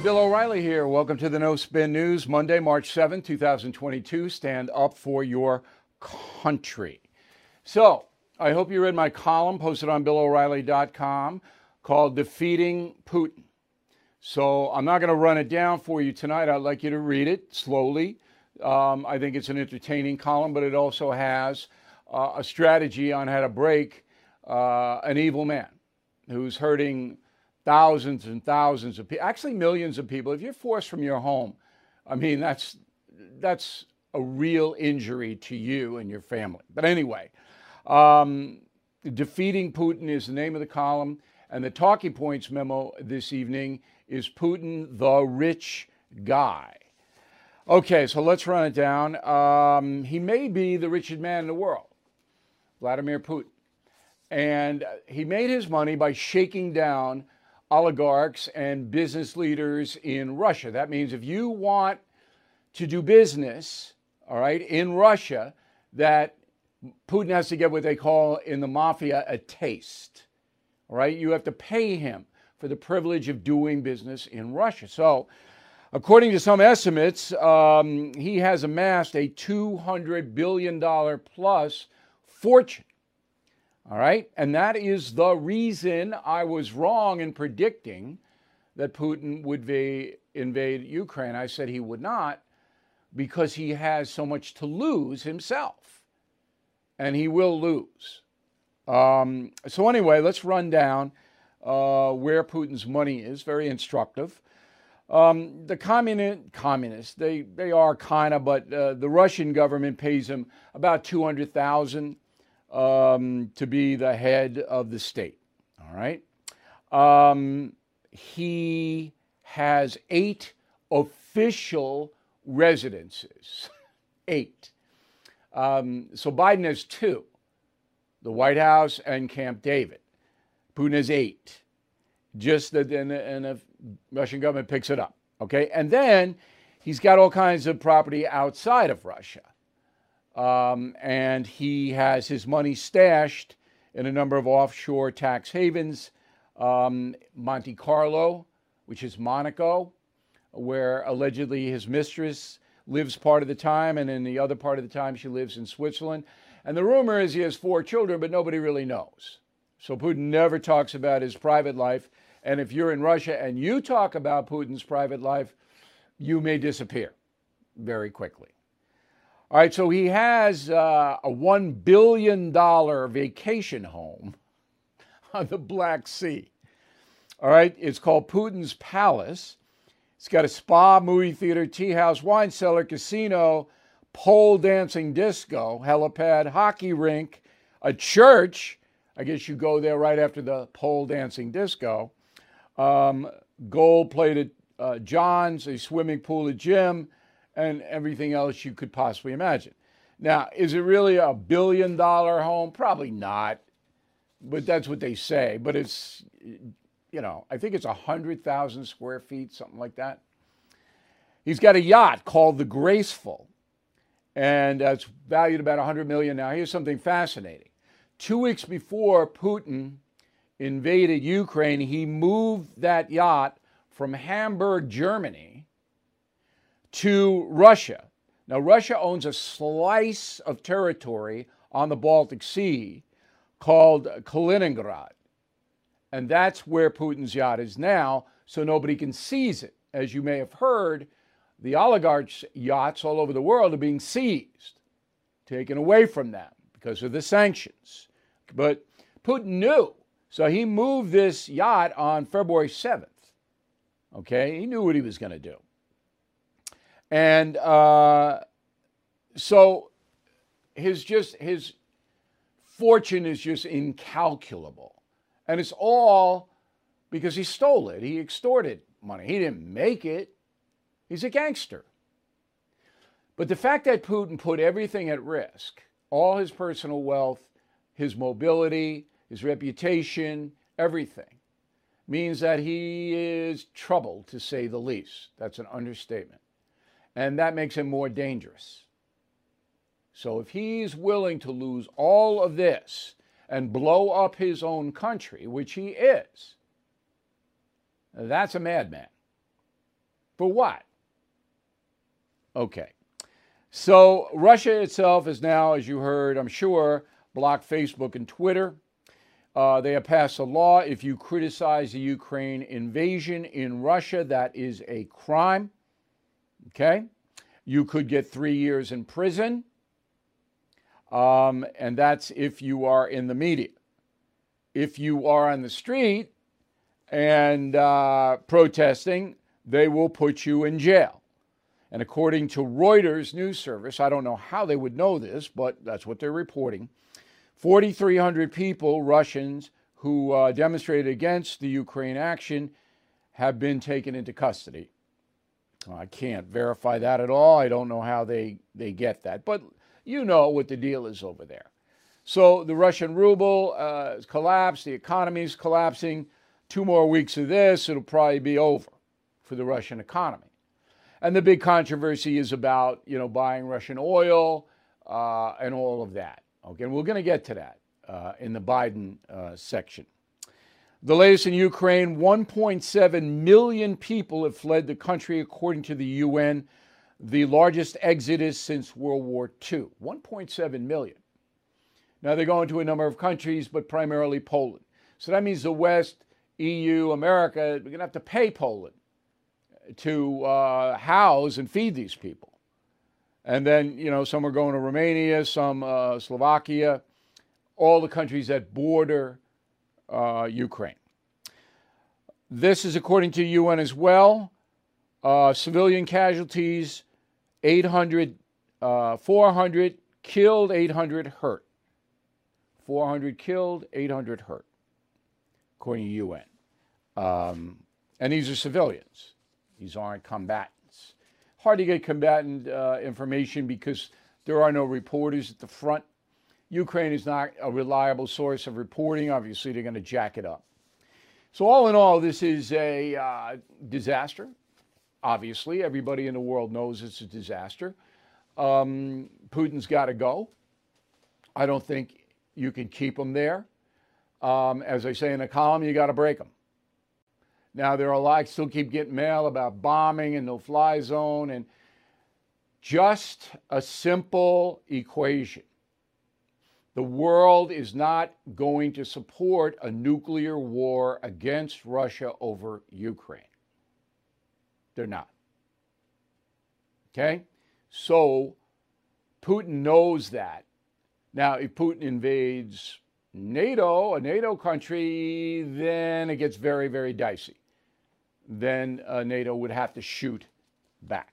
Hey, Bill O'Reilly here. Welcome to the No Spin News, Monday, March 7, 2022. Stand up for your country. So, I hope you read my column posted on BillO'Reilly.com called Defeating Putin. So, I'm not going to run it down for you tonight. I'd like you to read it slowly. Um, I think it's an entertaining column, but it also has uh, a strategy on how to break uh, an evil man who's hurting thousands and thousands of people, actually millions of people. If you're forced from your home, I mean, that's, that's a real injury to you and your family. But anyway, um, defeating Putin is the name of the column. And the talking points memo this evening is Putin, the rich guy. Okay, so let's run it down. Um, he may be the richest man in the world, Vladimir Putin. And he made his money by shaking down oligarchs and business leaders in Russia. That means if you want to do business, all right, in Russia, that Putin has to get what they call in the mafia a taste. All right, you have to pay him for the privilege of doing business in Russia. So, according to some estimates, um, he has amassed a $200 billion plus fortune all right. And that is the reason I was wrong in predicting that Putin would va- invade Ukraine. I said he would not because he has so much to lose himself. And he will lose. Um, so, anyway, let's run down uh, where Putin's money is. Very instructive. Um, the communist, communists, they, they are kind of, but uh, the Russian government pays him about 200,000 um, to be the head of the state. All right. Um, he has eight official residences. eight. Um, so Biden has two the White House and Camp David. Putin has eight. Just that, and, and the Russian government picks it up. Okay. And then he's got all kinds of property outside of Russia. Um, and he has his money stashed in a number of offshore tax havens. Um, Monte Carlo, which is Monaco, where allegedly his mistress lives part of the time, and in the other part of the time she lives in Switzerland. And the rumor is he has four children, but nobody really knows. So Putin never talks about his private life. And if you're in Russia and you talk about Putin's private life, you may disappear very quickly. All right, so he has uh, a $1 billion vacation home on the Black Sea. All right, it's called Putin's Palace. It's got a spa, movie theater, tea house, wine cellar, casino, pole dancing disco, helipad, hockey rink, a church. I guess you go there right after the pole dancing disco. Um, gold plated uh, Johns, a swimming pool, a gym, and everything else you could possibly imagine. Now, is it really a billion dollar home? Probably not, but that's what they say. But it's, you know, I think it's 100,000 square feet, something like that. He's got a yacht called the Graceful, and it's valued about 100 million now. Here's something fascinating. Two weeks before Putin invaded Ukraine, he moved that yacht from Hamburg, Germany, to Russia. Now, Russia owns a slice of territory on the Baltic Sea called Kaliningrad. And that's where Putin's yacht is now, so nobody can seize it. As you may have heard, the oligarchs' yachts all over the world are being seized, taken away from them because of the sanctions. But Putin knew, so he moved this yacht on February 7th. Okay, he knew what he was going to do. And uh, so his just his fortune is just incalculable. And it's all because he stole it. He extorted money. He didn't make it. He's a gangster. But the fact that Putin put everything at risk, all his personal wealth, his mobility, his reputation, everything, means that he is troubled, to say the least. That's an understatement and that makes him more dangerous. So if he's willing to lose all of this and blow up his own country, which he is, that's a madman. For what? Okay. So Russia itself is now, as you heard, I'm sure, blocked Facebook and Twitter. Uh, they have passed a law. If you criticize the Ukraine invasion in Russia, that is a crime. Okay? You could get three years in prison. Um, and that's if you are in the media. If you are on the street and uh, protesting, they will put you in jail. And according to Reuters news service, I don't know how they would know this, but that's what they're reporting. 4,300 people, Russians, who uh, demonstrated against the Ukraine action have been taken into custody. I can't verify that at all. I don't know how they, they get that. But you know what the deal is over there. So the Russian ruble uh, collapsed, the economy is collapsing. Two more weeks of this, it'll probably be over for the Russian economy. And the big controversy is about, you know, buying Russian oil uh, and all of that. Okay, and we're going to get to that uh, in the Biden uh, section. The latest in Ukraine 1.7 million people have fled the country, according to the UN, the largest exodus since World War II. 1.7 million. Now they're going to a number of countries, but primarily Poland. So that means the West, EU, America, we're going to have to pay Poland to uh, house and feed these people. And then, you know, some are going to Romania, some uh, Slovakia, all the countries that border uh, Ukraine. This is according to UN as well. Uh, civilian casualties 800, uh, 400 killed, 800 hurt. 400 killed, 800 hurt, according to UN. Um, and these are civilians, these aren't combatants hard to get combatant uh, information because there are no reporters at the front. Ukraine is not a reliable source of reporting. Obviously, they're going to jack it up. So, all in all, this is a uh, disaster. Obviously, everybody in the world knows it's a disaster. Um, Putin's got to go. I don't think you can keep him there. Um, as I say in the column, you got to break him. Now, there are a lot, still keep getting mail about bombing and no fly zone and just a simple equation. The world is not going to support a nuclear war against Russia over Ukraine. They're not. Okay? So Putin knows that. Now, if Putin invades NATO, a NATO country, then it gets very, very dicey then uh, NATO would have to shoot back.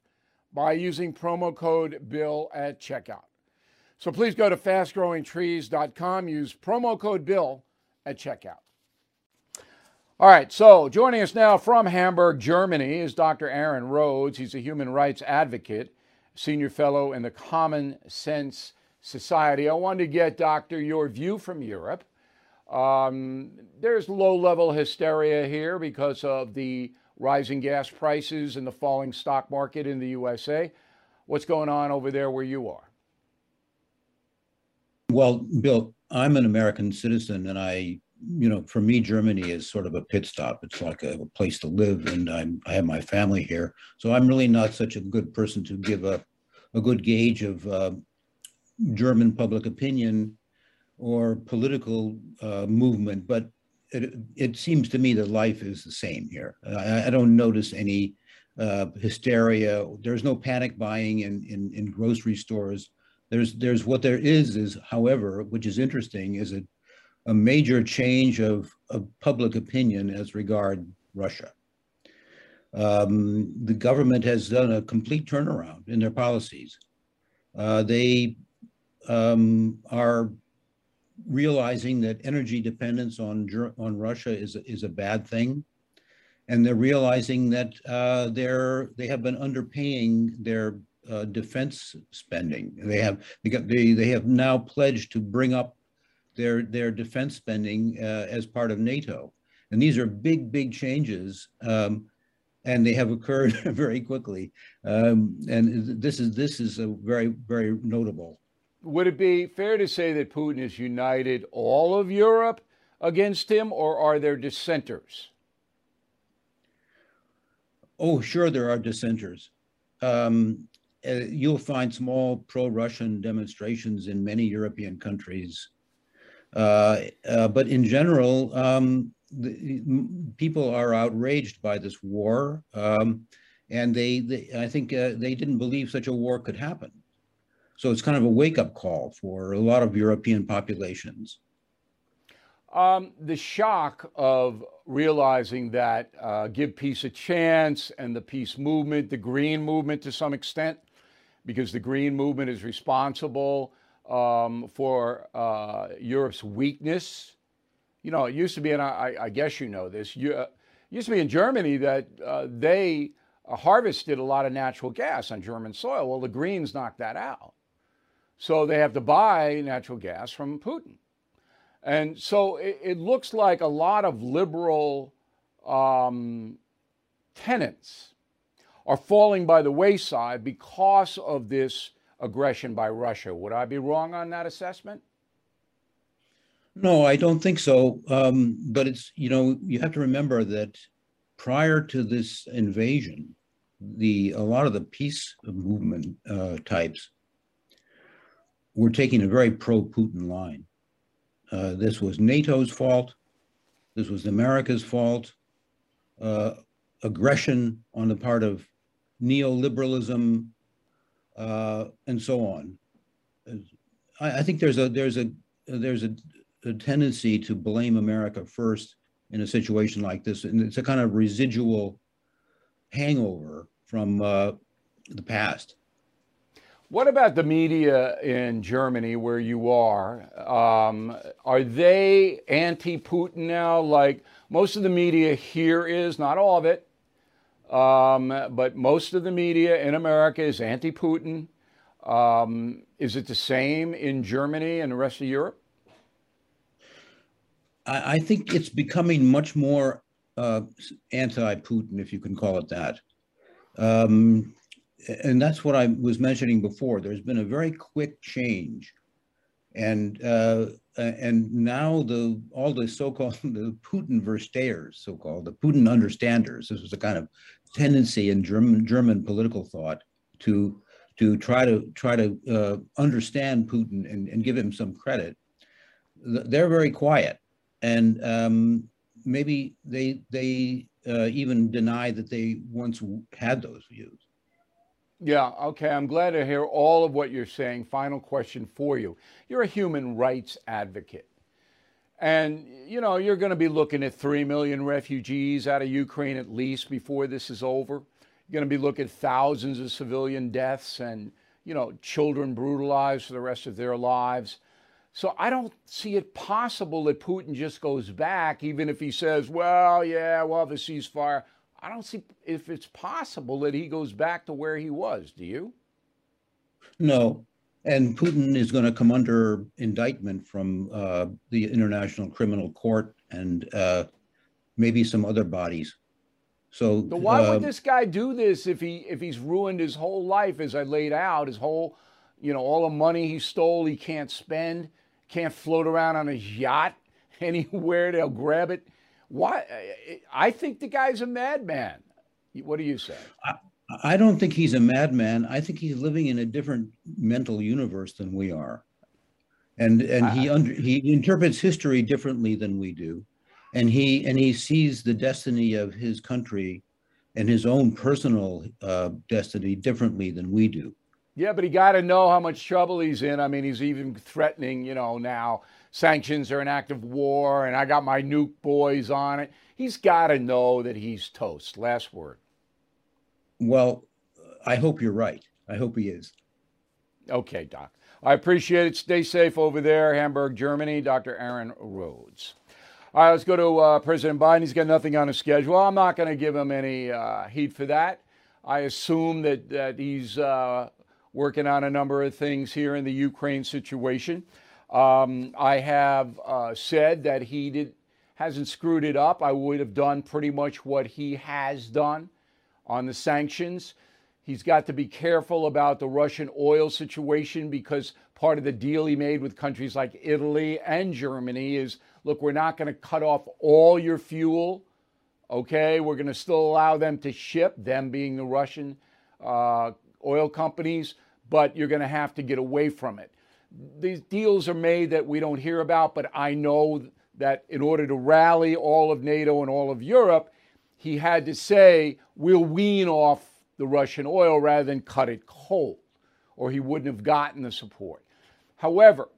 by using promo code bill at checkout. So please go to fastgrowingtrees.com use promo code bill at checkout. All right so joining us now from hamburg germany is dr aaron rhodes. He's a human rights advocate senior fellow in the common sense society. I wanted to get doctor your view from europe. Um, there's low level hysteria here because of the rising gas prices and the falling stock market in the USA. What's going on over there where you are? Well, Bill, I'm an American citizen, and I, you know, for me, Germany is sort of a pit stop. It's like a, a place to live, and I'm, I have my family here. So I'm really not such a good person to give a, a good gauge of uh, German public opinion or political uh, movement, but it, it, seems to me that life is the same here. I, I don't notice any uh, hysteria. There's no panic buying in, in, in grocery stores. There's, there's what there is, is however, which is interesting, is a, a major change of, of public opinion as regard Russia. Um, the government has done a complete turnaround in their policies. Uh, they um, are realizing that energy dependence on on Russia is is a bad thing, and they're realizing that uh, they're they have been underpaying their uh, defense spending. They have they got they they have now pledged to bring up their their defense spending uh, as part of NATO, and these are big big changes. Um, and they have occurred very quickly, um, and this is this is a very very notable would it be fair to say that Putin has united all of Europe against him, or are there dissenters? Oh, sure, there are dissenters. Um, uh, you'll find small pro-Russian demonstrations in many European countries, uh, uh, but in general, um, the, people are outraged by this war, um, and they, they, I think, uh, they didn't believe such a war could happen. So it's kind of a wake up call for a lot of European populations. Um, the shock of realizing that uh, give peace a chance and the peace movement, the green movement to some extent, because the green movement is responsible um, for uh, Europe's weakness. You know, it used to be, and I, I guess you know this, you, uh, used to be in Germany that uh, they uh, harvested a lot of natural gas on German soil. Well, the Greens knocked that out. So they have to buy natural gas from Putin. And so it, it looks like a lot of liberal um, tenants are falling by the wayside because of this aggression by Russia. Would I be wrong on that assessment? No, I don't think so. Um, but it's, you know, you have to remember that prior to this invasion, the a lot of the peace movement uh, types we're taking a very pro-Putin line. Uh, this was NATO's fault. This was America's fault. Uh, aggression on the part of neoliberalism, uh, and so on. I, I, think there's a there's a there's a, a, tendency to blame America first in a situation like this, and it's a kind of residual hangover from uh, the past. What about the media in Germany, where you are? Um, are they anti Putin now? Like most of the media here is, not all of it, um, but most of the media in America is anti Putin. Um, is it the same in Germany and the rest of Europe? I, I think it's becoming much more uh, anti Putin, if you can call it that. Um, and that's what I was mentioning before. There's been a very quick change, and uh, and now the all the so-called the Putin verstehers, so-called the Putin understanders. This was a kind of tendency in German German political thought to to try to try to uh, understand Putin and, and give him some credit. They're very quiet, and um, maybe they they uh, even deny that they once had those views. Yeah, okay. I'm glad to hear all of what you're saying. Final question for you. You're a human rights advocate. And, you know, you're going to be looking at 3 million refugees out of Ukraine at least before this is over. You're going to be looking at thousands of civilian deaths and, you know, children brutalized for the rest of their lives. So I don't see it possible that Putin just goes back, even if he says, well, yeah, we'll have a ceasefire. I don't see if it's possible that he goes back to where he was. Do you? No. And Putin is going to come under indictment from uh, the International Criminal Court and uh, maybe some other bodies. So, so why uh, would this guy do this if he if he's ruined his whole life, as I laid out, his whole, you know, all the money he stole, he can't spend, can't float around on his yacht anywhere. They'll grab it. Why? I think the guy's a madman. What do you say? I, I don't think he's a madman. I think he's living in a different mental universe than we are, and and he uh, under, he interprets history differently than we do, and he and he sees the destiny of his country and his own personal uh, destiny differently than we do. Yeah, but he got to know how much trouble he's in. I mean, he's even threatening, you know, now sanctions are an act of war and I got my nuke boys on it. He's got to know that he's toast. Last word. Well, I hope you're right. I hope he is. Okay, Doc. I appreciate it. Stay safe over there, Hamburg, Germany. Dr. Aaron Rhodes. All right, let's go to uh, President Biden. He's got nothing on his schedule. I'm not going to give him any uh, heat for that. I assume that, that he's uh, working on a number of things here in the Ukraine situation. Um, I have uh, said that he did, hasn't screwed it up. I would have done pretty much what he has done on the sanctions. He's got to be careful about the Russian oil situation because part of the deal he made with countries like Italy and Germany is look, we're not going to cut off all your fuel. Okay, we're going to still allow them to ship, them being the Russian uh, oil companies, but you're going to have to get away from it. These deals are made that we don't hear about, but I know that in order to rally all of NATO and all of Europe, he had to say, we'll wean off the Russian oil rather than cut it cold, or he wouldn't have gotten the support. However,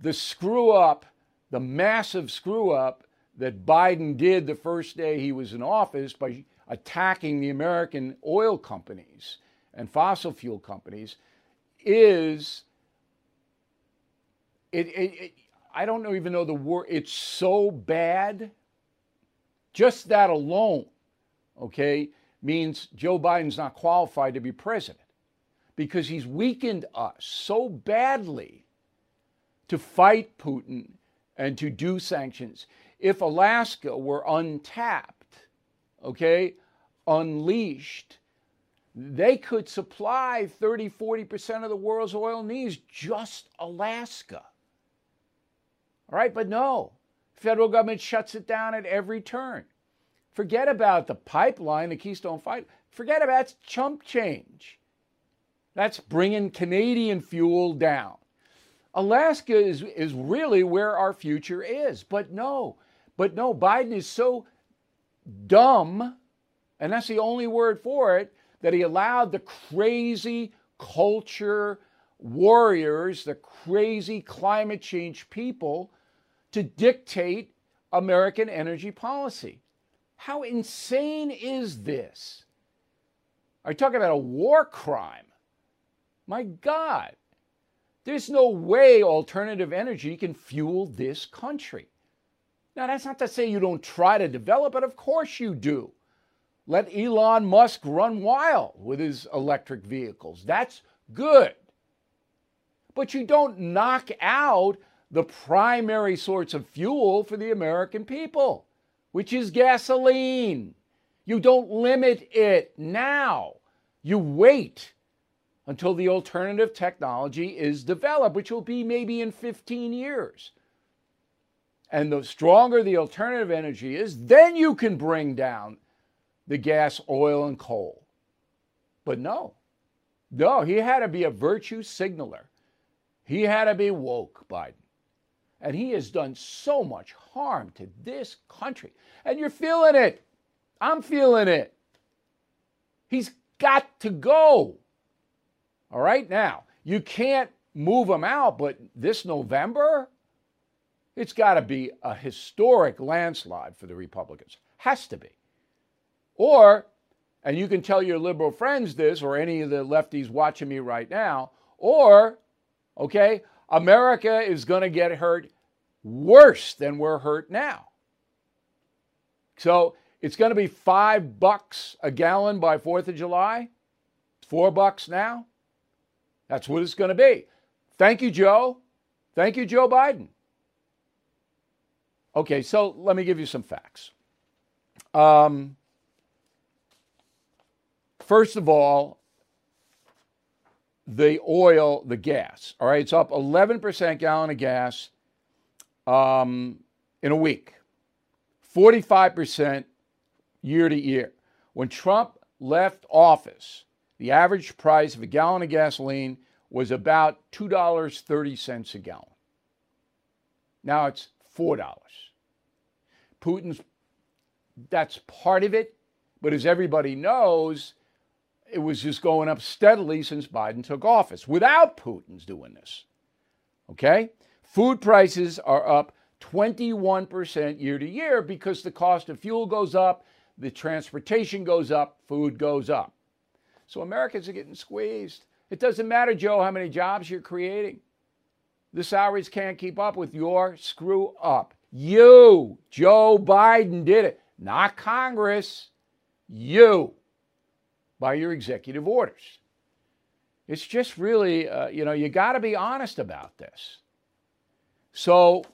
the screw up, the massive screw up that Biden did the first day he was in office by attacking the American oil companies and fossil fuel companies is it, it, it I don't know, even know the word. It's so bad. Just that alone, okay, means Joe Biden's not qualified to be president because he's weakened us so badly to fight Putin and to do sanctions. If Alaska were untapped, okay, unleashed, they could supply 30, 40% of the world's oil needs, just Alaska. All right, but no, federal government shuts it down at every turn. Forget about the pipeline, the Keystone Fight. Forget about chump change. That's bringing Canadian fuel down. Alaska is, is really where our future is. But no, but no, Biden is so dumb, and that's the only word for it, that he allowed the crazy culture warriors, the crazy climate change people, to dictate American energy policy. How insane is this? Are you talking about a war crime? My God, there's no way alternative energy can fuel this country. Now, that's not to say you don't try to develop it, of course you do. Let Elon Musk run wild with his electric vehicles. That's good. But you don't knock out the primary source of fuel for the American people which is gasoline. You don't limit it now. You wait until the alternative technology is developed, which will be maybe in 15 years. And the stronger the alternative energy is, then you can bring down the gas, oil, and coal. But no, no, he had to be a virtue signaler. He had to be woke, Biden. And he has done so much harm to this country. And you're feeling it. I'm feeling it. He's got to go. All right, now, you can't move him out, but this November, it's got to be a historic landslide for the Republicans. Has to be. Or, and you can tell your liberal friends this, or any of the lefties watching me right now, or, okay, America is going to get hurt worse than we're hurt now. So it's going to be five bucks a gallon by 4th of July. Four bucks now. That's what it's going to be. Thank you, Joe. Thank you, Joe Biden. Okay, so let me give you some facts. Um, first of all, the oil, the gas. All right, it's up 11% gallon of gas um, in a week, 45% year to year. When Trump left office, the average price of a gallon of gasoline was about $2.30 a gallon. Now it's $4. Putin's, that's part of it, But as everybody knows, it was just going up steadily since Biden took office without Putin's doing this. Okay? Food prices are up 21% year to year because the cost of fuel goes up, the transportation goes up, food goes up. So Americans are getting squeezed. It doesn't matter, Joe, how many jobs you're creating. The salaries can't keep up with your screw up. You, Joe Biden, did it, not Congress. You, by your executive orders. It's just really, uh, you know, you got to be honest about this. So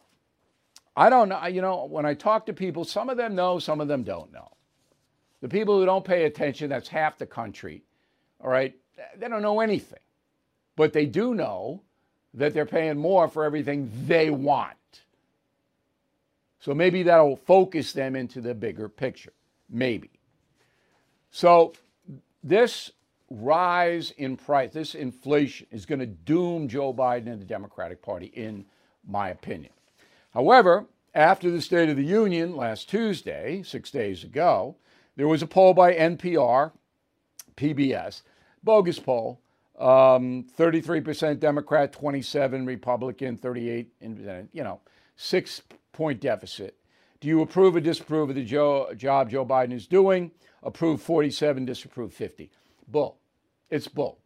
I don't know, you know, when I talk to people, some of them know, some of them don't know. The people who don't pay attention, that's half the country, all right, they don't know anything. But they do know that they're paying more for everything they want. So maybe that'll focus them into the bigger picture. Maybe. So this rise in price, this inflation is going to doom Joe Biden and the Democratic Party, in my opinion. However, after the State of the Union last Tuesday, six days ago, there was a poll by NPR, PBS, bogus poll, um, 33% Democrat, 27 Republican, 38 independent, you know, six point deficit. Do you approve or disapprove of the job Joe Biden is doing? Approve 47, disapprove 50. Bull. It's bull.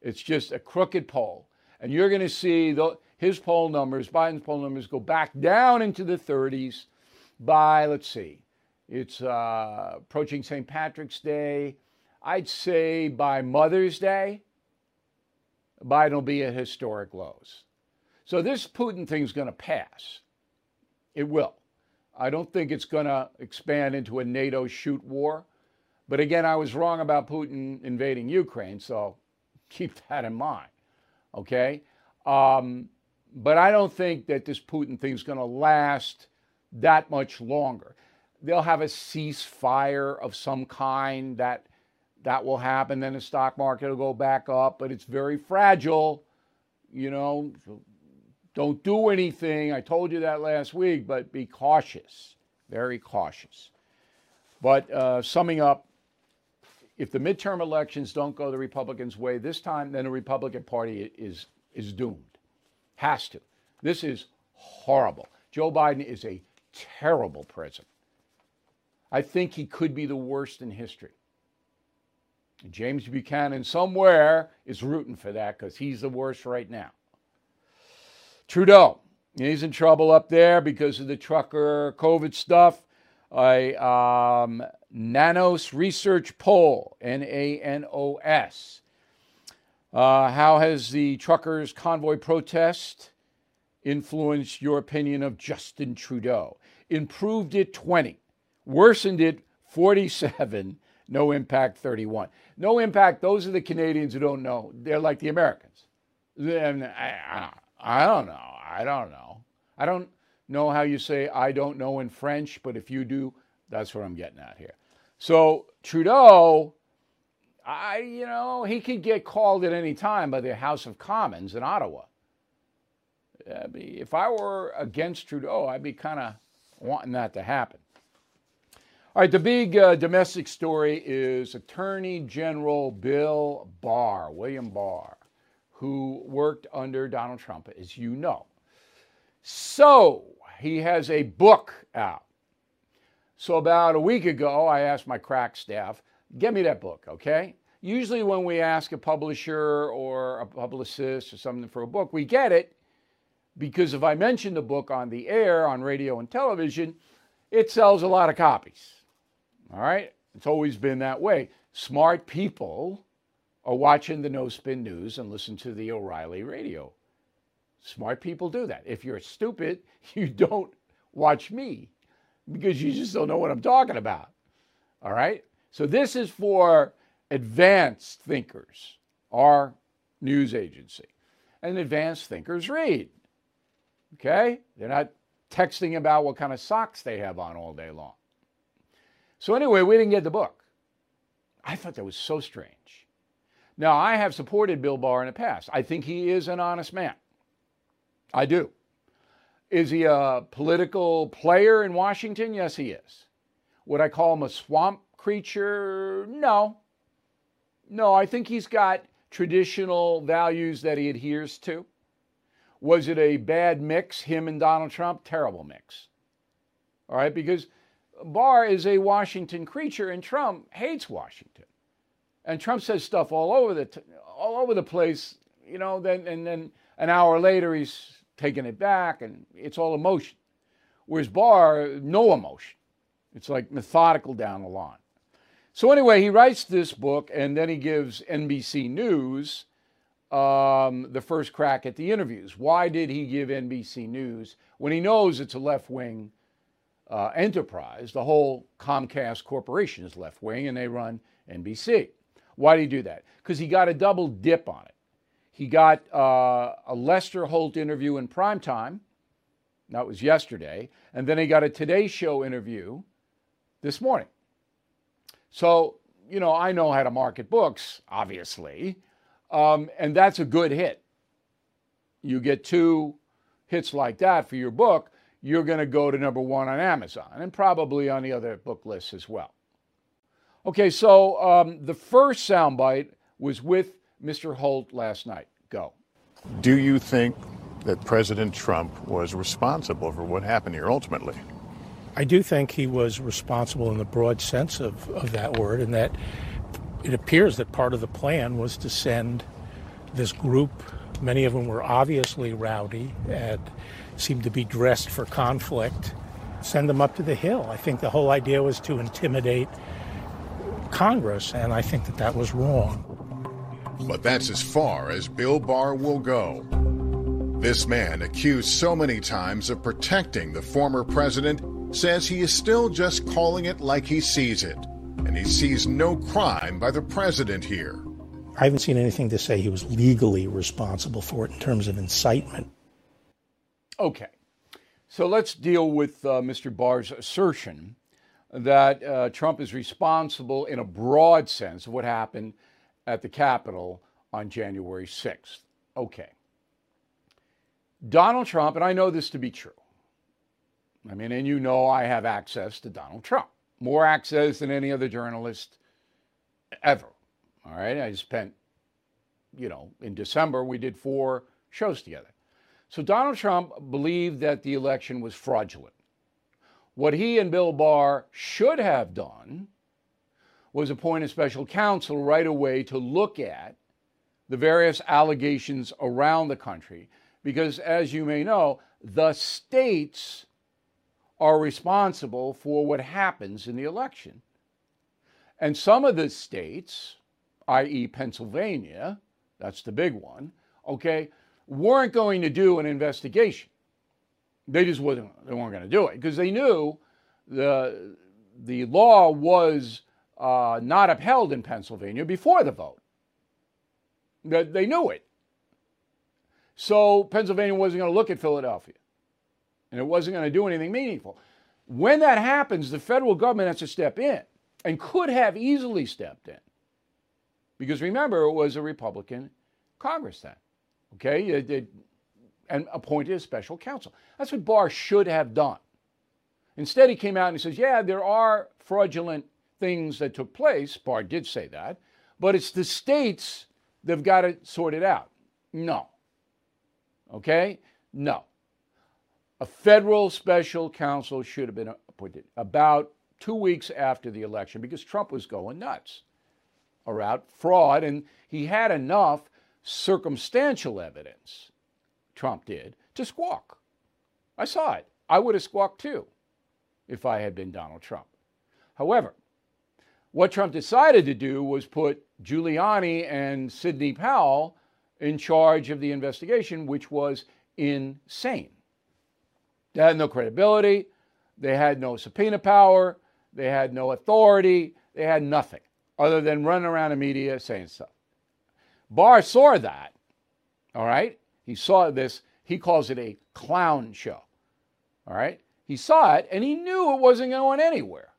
It's just a crooked poll. And you're going to see the, his poll numbers, Biden's poll numbers, go back down into the 30s by, let's see, it's uh, approaching St. Patrick's Day. I'd say by Mother's Day, Biden will be at historic lows. So this Putin thing's going to pass. It will. I don't think it's going to expand into a NATO shoot war. But again, I was wrong about Putin invading Ukraine, so keep that in mind. Okay? Um, but I don't think that this Putin thing is going to last that much longer. They'll have a ceasefire of some kind that that will happen. Then the stock market will go back up, but it's very fragile. You know, don't do anything. I told you that last week, but be cautious, very cautious. But uh, summing up, if the midterm elections don't go the Republicans' way this time, then the Republican Party is is doomed. Has to. This is horrible. Joe Biden is a terrible president. I think he could be the worst in history. James Buchanan somewhere is rooting for that because he's the worst right now. Trudeau, he's in trouble up there because of the trucker COVID stuff. A um, Nanos research poll, N A N O S. Uh, how has the truckers' convoy protest influenced your opinion of Justin Trudeau? Improved it 20, worsened it 47, no impact 31. No impact, those are the Canadians who don't know. They're like the Americans. And I, I, I don't know. I don't know. I don't know how you say I don't know in French, but if you do, that's what I'm getting at here. So Trudeau, I, you know, he could get called at any time by the House of Commons in Ottawa. If I were against Trudeau, I'd be kind of wanting that to happen. All right, the big uh, domestic story is Attorney General Bill Barr, William Barr, who worked under Donald Trump, as you know. So he has a book out. So about a week ago, I asked my crack staff, get me that book, okay? Usually, when we ask a publisher or a publicist or something for a book, we get it because if I mention the book on the air, on radio and television, it sells a lot of copies. All right? It's always been that way. Smart people are watching the No Spin News and listen to the O'Reilly radio. Smart people do that. If you're stupid, you don't watch me because you just don't know what I'm talking about. All right? So this is for advanced thinkers, our news agency. And advanced thinkers read. Okay? They're not texting about what kind of socks they have on all day long. So, anyway, we didn't get the book. I thought that was so strange. Now, I have supported Bill Barr in the past. I think he is an honest man. I do. Is he a political player in Washington? Yes, he is. Would I call him a swamp creature? No. No, I think he's got traditional values that he adheres to. Was it a bad mix, him and Donald Trump? Terrible mix. All right, because Barr is a Washington creature and Trump hates Washington. And Trump says stuff all over the t- all over the place, you know, then and then an hour later he's taking it back and it's all emotion. Whereas Barr, no emotion. It's like methodical down the line. So anyway, he writes this book and then he gives NBC News um, the first crack at the interviews. Why did he give NBC News when he knows it's a left wing uh, enterprise? The whole Comcast Corporation is left wing and they run NBC. Why did he do that? Because he got a double dip on it. He got uh, a Lester Holt interview in prime time. That was yesterday. And then he got a Today Show interview this morning. So, you know, I know how to market books, obviously. Um, and that's a good hit. You get two hits like that for your book, you're going to go to number one on Amazon and probably on the other book lists as well. Okay, so um, the first soundbite was with Mr. Holt last night. Go. Do you think that President Trump was responsible for what happened here ultimately? I do think he was responsible in the broad sense of, of that word, and that it appears that part of the plan was to send this group, many of them were obviously rowdy and seemed to be dressed for conflict, send them up to the Hill. I think the whole idea was to intimidate Congress, and I think that that was wrong. But that's as far as Bill Barr will go. This man, accused so many times of protecting the former president, says he is still just calling it like he sees it and he sees no crime by the president here. I haven't seen anything to say he was legally responsible for it in terms of incitement. Okay. So let's deal with uh, Mr. Barr's assertion that uh, Trump is responsible in a broad sense of what happened at the Capitol on January 6th. Okay. Donald Trump, and I know this to be true. I mean, and you know I have access to Donald Trump more access than any other journalist ever. All right. I spent, you know, in December, we did four shows together. So Donald Trump believed that the election was fraudulent. What he and Bill Barr should have done was appoint a special counsel right away to look at the various allegations around the country. Because, as you may know, the states are responsible for what happens in the election. And some of the states, i.e., Pennsylvania, that's the big one, okay, weren't going to do an investigation. They just wasn't, they weren't going to do it because they knew the, the law was uh, not upheld in Pennsylvania before the vote. They, they knew it. So Pennsylvania wasn't going to look at Philadelphia and it wasn't going to do anything meaningful. When that happens, the federal government has to step in and could have easily stepped in. Because remember, it was a Republican Congress then. Okay? It, it, and appointed a special counsel. That's what Barr should have done. Instead, he came out and he says, Yeah, there are fraudulent things that took place. Barr did say that. But it's the states that have got to sort it out. No. Okay? No a federal special counsel should have been appointed about two weeks after the election because Trump was going nuts around fraud, and he had enough circumstantial evidence, Trump did, to squawk. I saw it. I would have squawked too if I had been Donald Trump. However, what Trump decided to do was put Giuliani and Sidney Powell in charge of the investigation, which was insane. They had no credibility. They had no subpoena power. They had no authority. They had nothing other than running around the media saying stuff. Barr saw that. All right. He saw this. He calls it a clown show. All right. He saw it and he knew it wasn't going anywhere.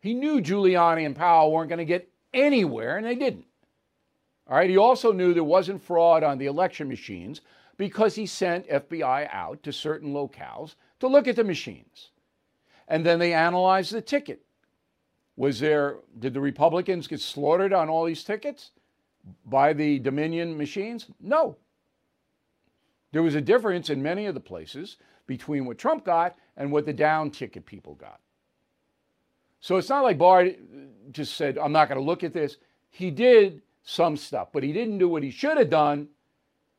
He knew Giuliani and Powell weren't going to get anywhere, and they didn't. All right. He also knew there wasn't fraud on the election machines because he sent FBI out to certain locales to look at the machines. And then they analyzed the ticket Was there, did the Republicans get slaughtered on all these tickets by the Dominion machines? No. There was a difference in many of the places between what Trump got and what the down ticket people got. So it's not like Barr just said, I'm not going to look at this. He did some stuff, but he didn't do what he should have done,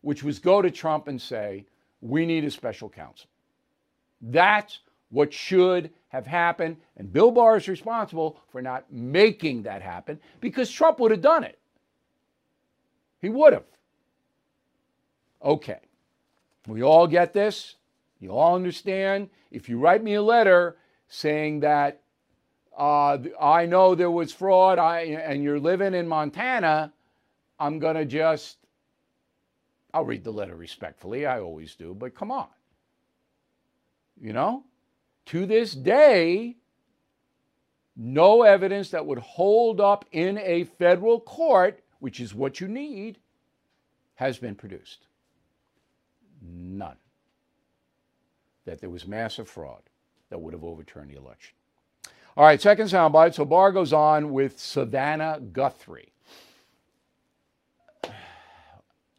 which was go to Trump and say, we need a special counsel. That's what should have happened. And Bill Barr is responsible for not making that happen because Trump would have done it. He would have. Okay. We all get this. You all understand. If you write me a letter saying that uh, I know there was fraud I, and you're living in Montana, I'm going to just, I'll read the letter respectfully. I always do, but come on. You know? To this day, no evidence that would hold up in a federal court, which is what you need, has been produced. None. That there was massive fraud that would have overturned the election. All right, second soundbite. So Barr goes on with Savannah Guthrie.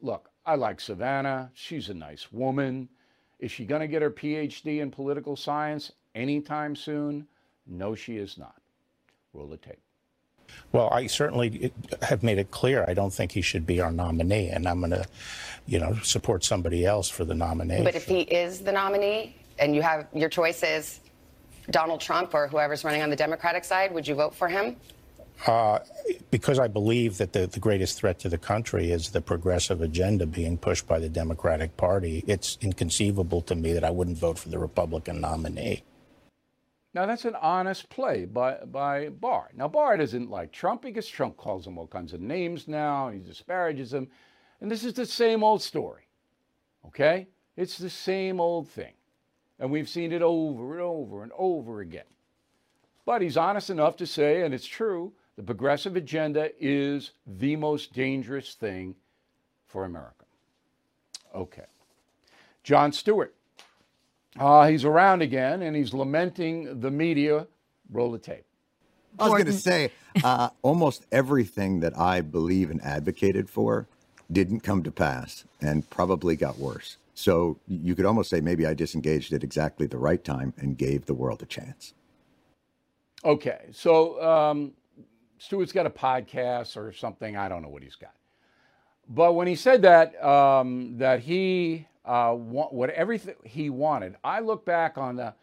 Look, I like Savannah. She's a nice woman. Is she going to get her PhD in political science anytime soon? No, she is not. Roll the tape. Well, I certainly have made it clear I don't think he should be our nominee, and I'm going to, you know, support somebody else for the nomination. But if he is the nominee, and you have your choice is Donald Trump or whoever's running on the Democratic side, would you vote for him? Uh, because I believe that the, the greatest threat to the country is the progressive agenda being pushed by the Democratic Party, it's inconceivable to me that I wouldn't vote for the Republican nominee. Now, that's an honest play by, by Barr. Now, Barr doesn't like Trump because Trump calls him all kinds of names now, he disparages him. And this is the same old story, okay? It's the same old thing. And we've seen it over and over and over again. But he's honest enough to say, and it's true, the progressive agenda is the most dangerous thing for America. Okay. Jon Stewart. Uh, he's around again and he's lamenting the media. Roll the tape. I was going to say uh, almost everything that I believe and advocated for didn't come to pass and probably got worse. So you could almost say maybe I disengaged at exactly the right time and gave the world a chance. Okay, so um, Stewart's got a podcast or something. I don't know what he's got. But when he said that, um, that he uh, what everything he wanted, I look back on the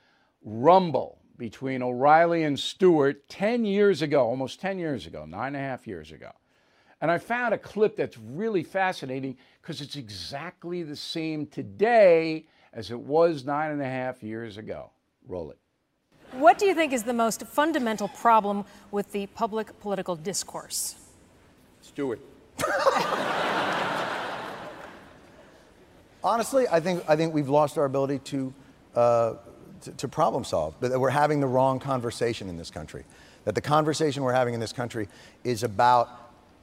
rumble between O'Reilly and Stewart 10 years ago, almost 10 years ago, nine and a half years ago. And I found a clip that's really fascinating because it's exactly the same today as it was nine and a half years ago. Roll it. What do you think is the most fundamental problem with the public political discourse? Stewart. Honestly, I think I think we've lost our ability to, uh, to, to problem solve. That we're having the wrong conversation in this country. That the conversation we're having in this country is about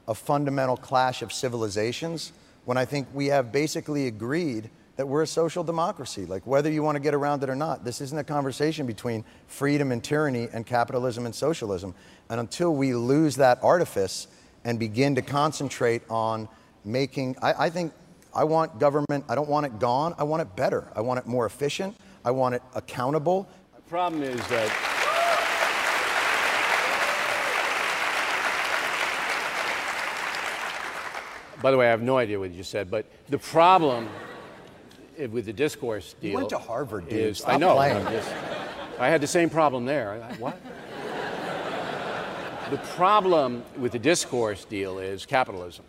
a fundamental clash of civilizations when I think we have basically agreed that we're a social democracy. Like, whether you want to get around it or not, this isn't a conversation between freedom and tyranny and capitalism and socialism. And until we lose that artifice and begin to concentrate on making, I, I think I want government, I don't want it gone, I want it better. I want it more efficient, I want it accountable. The problem is that By the way, I have no idea what you just said, but the problem with the discourse deal. You went to Harvard, dude. Is, Stop I know. Just, I had the same problem there. I, what? the problem with the discourse deal is capitalism.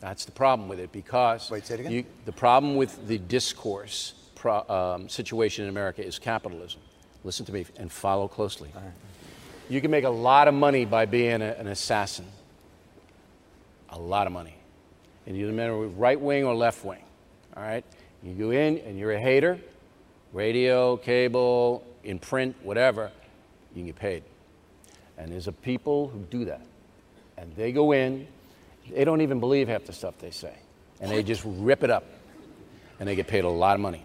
That's the problem with it because Wait, say it again? You, the problem with the discourse pro, um, situation in America is capitalism. Listen to me and follow closely. You can make a lot of money by being a, an assassin. A lot of money. And you matter right wing or left wing. All right? You go in and you're a hater, radio, cable, in print, whatever, you can get paid. And there's a people who do that. And they go in, they don't even believe half the stuff they say. And they just rip it up. And they get paid a lot of money.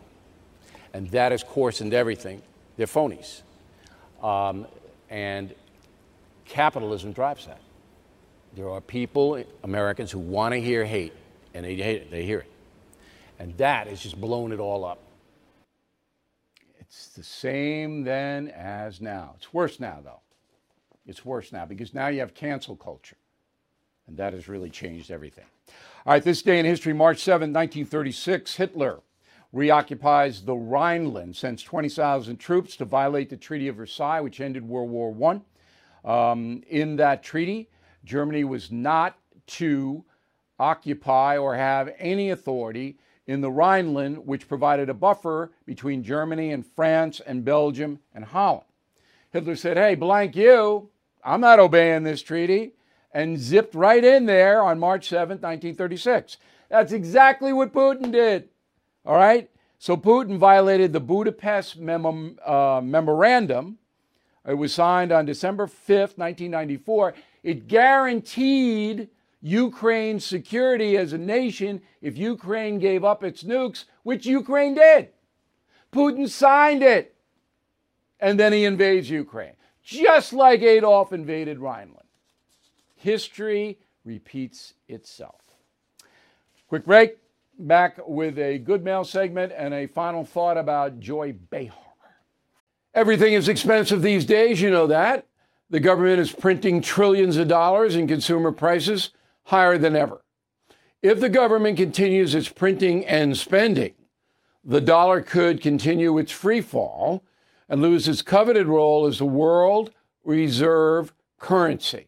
And that is coarsened everything. They're phonies. Um, and capitalism drives that. There are people, Americans, who want to hear hate, and they hate it. They hear it. And that is just blowing it all up. It's the same then as now. It's worse now, though. It's worse now because now you have cancel culture. And that has really changed everything. All right, this day in history, March 7, 1936, Hitler reoccupies the Rhineland, sends 20,000 troops to violate the Treaty of Versailles, which ended World War I. Um, in that treaty, Germany was not to occupy or have any authority in the Rhineland, which provided a buffer between Germany and France and Belgium and Holland. Hitler said, Hey, blank you, I'm not obeying this treaty, and zipped right in there on March 7, 1936. That's exactly what Putin did. All right? So Putin violated the Budapest Mem- uh, Memorandum. It was signed on December 5th, 1994. It guaranteed Ukraine's security as a nation if Ukraine gave up its nukes, which Ukraine did. Putin signed it. And then he invades Ukraine, just like Adolf invaded Rhineland. History repeats itself. Quick break. Back with a good mail segment and a final thought about Joy Behar. Everything is expensive these days, you know that. The government is printing trillions of dollars and consumer prices higher than ever. If the government continues its printing and spending, the dollar could continue its free fall and lose its coveted role as the world reserve currency.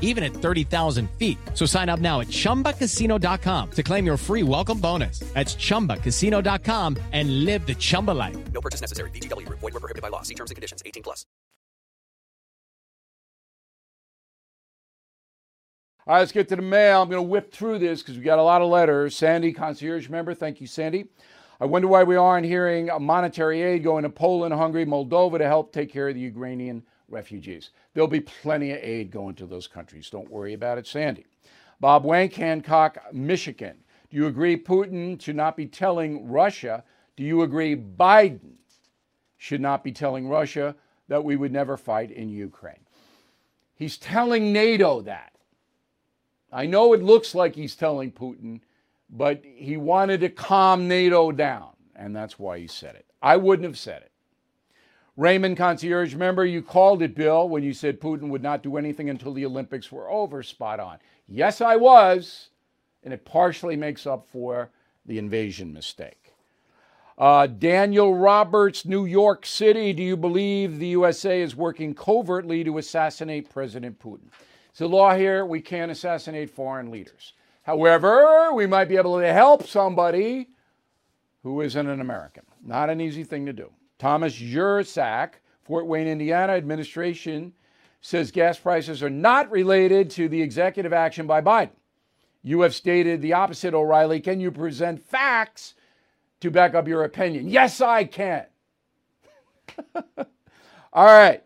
even at 30,000 feet. So sign up now at chumbacasino.com to claim your free welcome bonus. That's chumbacasino.com and live the Chumba life. No purchase necessary. VGW Group. Void were prohibited by law. See terms and conditions. 18 plus. All right, let's get to the mail. I'm going to whip through this because we got a lot of letters. Sandy, concierge member, thank you, Sandy. I wonder why we aren't hearing monetary aid going to Poland, Hungary, Moldova to help take care of the Ukrainian refugees. There'll be plenty of aid going to those countries. Don't worry about it, Sandy. Bob Wank, Hancock, Michigan. Do you agree Putin should not be telling Russia? Do you agree Biden should not be telling Russia that we would never fight in Ukraine? He's telling NATO that. I know it looks like he's telling Putin, but he wanted to calm NATO down, and that's why he said it. I wouldn't have said it. Raymond Concierge, remember you called it, Bill, when you said Putin would not do anything until the Olympics were over. Spot on. Yes, I was, and it partially makes up for the invasion mistake. Uh, Daniel Roberts, New York City. Do you believe the USA is working covertly to assassinate President Putin? It's a law here. We can't assassinate foreign leaders. However, we might be able to help somebody who isn't an American. Not an easy thing to do. Thomas Jursak, Fort Wayne, Indiana administration says gas prices are not related to the executive action by Biden. You have stated the opposite, O'Reilly. Can you present facts to back up your opinion? Yes, I can. All right.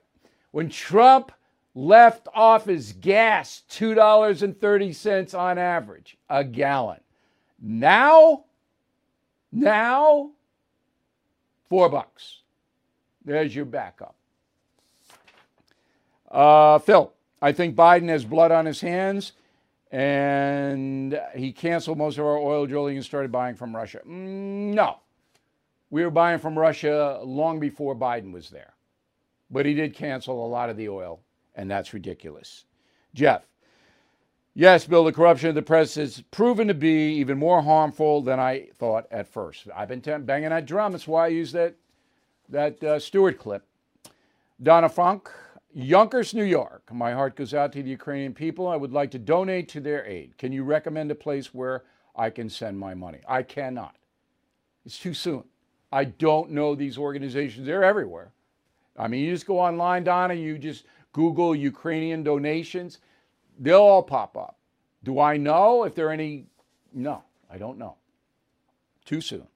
When Trump left off his gas $2.30 on average a gallon. Now, now, four bucks. There's your backup. Uh, Phil, I think Biden has blood on his hands. and he canceled most of our oil drilling and started buying from Russia. Mm, no. We were buying from Russia long before Biden was there. But he did cancel a lot of the oil, and that's ridiculous. Jeff, yes, Bill, the corruption of the press has proven to be even more harmful than I thought at first. I've been banging that drum. That's why I used that, that uh, Stewart clip. Donna Funk, Yonkers, New York. My heart goes out to the Ukrainian people. I would like to donate to their aid. Can you recommend a place where I can send my money? I cannot. It's too soon. I don't know these organizations. They're everywhere. I mean, you just go online, Donna, you just Google Ukrainian donations, they'll all pop up. Do I know if there are any? No, I don't know. Too soon.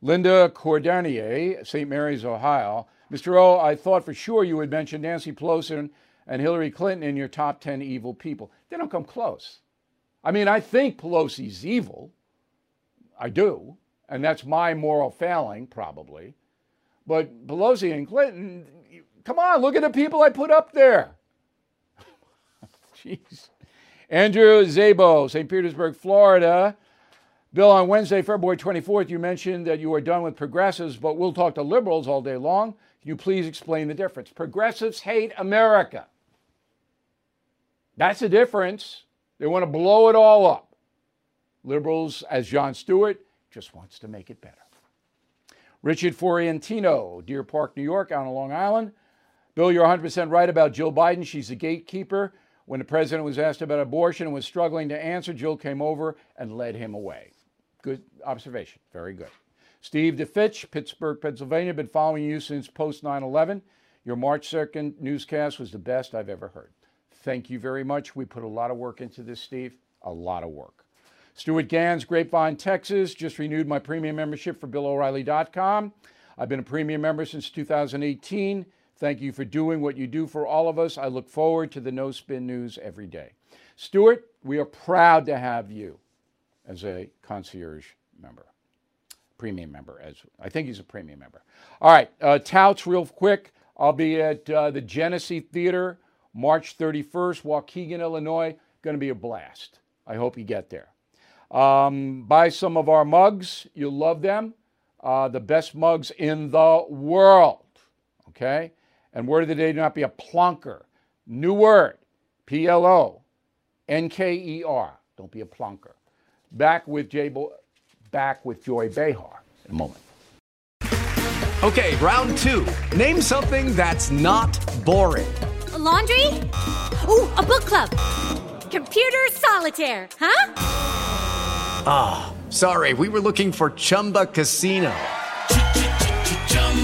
Linda Cordanier, St. Mary's, Ohio. Mr. O, I thought for sure you would mention Nancy Pelosi and Hillary Clinton in your top 10 evil people. They don't come close. I mean, I think Pelosi's evil. I do. And that's my moral failing, probably. But Pelosi and Clinton, come on, look at the people I put up there. Jeez. Andrew Zabo, St. Petersburg, Florida. Bill, on Wednesday, February 24th, you mentioned that you are done with progressives, but we'll talk to liberals all day long. Can you please explain the difference? Progressives hate America. That's the difference. They want to blow it all up. Liberals, as Jon Stewart, just wants to make it better. Richard Forientino, Deer Park, New York, out on Long Island. Bill, you're 100% right about Jill Biden. She's a gatekeeper. When the president was asked about abortion and was struggling to answer, Jill came over and led him away. Good observation. Very good. Steve DeFitch, Pittsburgh, Pennsylvania, been following you since post 9 11. Your March 2nd newscast was the best I've ever heard. Thank you very much. We put a lot of work into this, Steve. A lot of work. Stuart Gans, Grapevine, Texas, just renewed my premium membership for BillO'Reilly.com. I've been a premium member since 2018. Thank you for doing what you do for all of us. I look forward to the No Spin News every day. Stuart, we are proud to have you as a concierge member, premium member. As I think he's a premium member. All right, uh, touts real quick. I'll be at uh, the Genesee Theater March 31st, Waukegan, Illinois. Going to be a blast. I hope you get there. Um, buy some of our mugs. You'll love them. Uh, the best mugs in the world. Okay? And word of the day, do not be a plonker. New word P L O N K E R. Don't be a plonker. Back with Jay Bo- back with Joy Behar in a moment. Okay, round two. Name something that's not boring. A laundry? Ooh, a book club. Computer solitaire, huh? Ah, sorry, we were looking for Chumba Casino.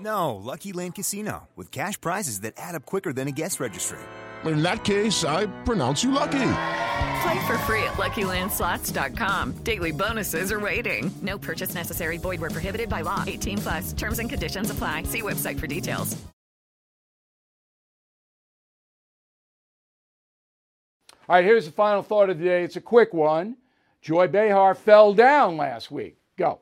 No, Lucky Land Casino, with cash prizes that add up quicker than a guest registry. In that case, I pronounce you lucky. Play for free at LuckyLandSlots.com. Daily bonuses are waiting. No purchase necessary. Void where prohibited by law. 18 plus. Terms and conditions apply. See website for details. All right, here's the final thought of the day. It's a quick one. Joy Behar fell down last week. Go.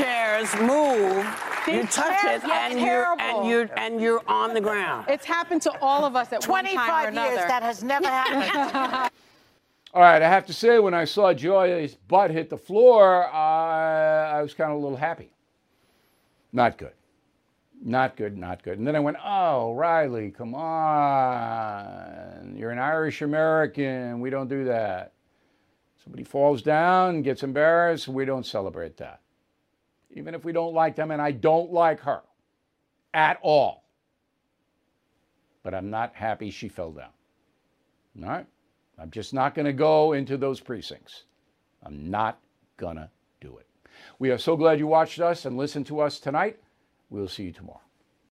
Chairs move. you touch it and you're and you're and you're on the ground. It's happened to all of us at one time or 25 another. years, that has never happened. All right, I have to say, when I saw Joy's butt hit the floor, I, I was kind of a little happy. Not good. Not good, not good. And then I went, oh, Riley, come on. You're an Irish American. We don't do that. Somebody falls down, gets embarrassed, we don't celebrate that. Even if we don't like them, and I don't like her at all. But I'm not happy she fell down. All right? I'm just not going to go into those precincts. I'm not going to do it. We are so glad you watched us and listened to us tonight. We'll see you tomorrow.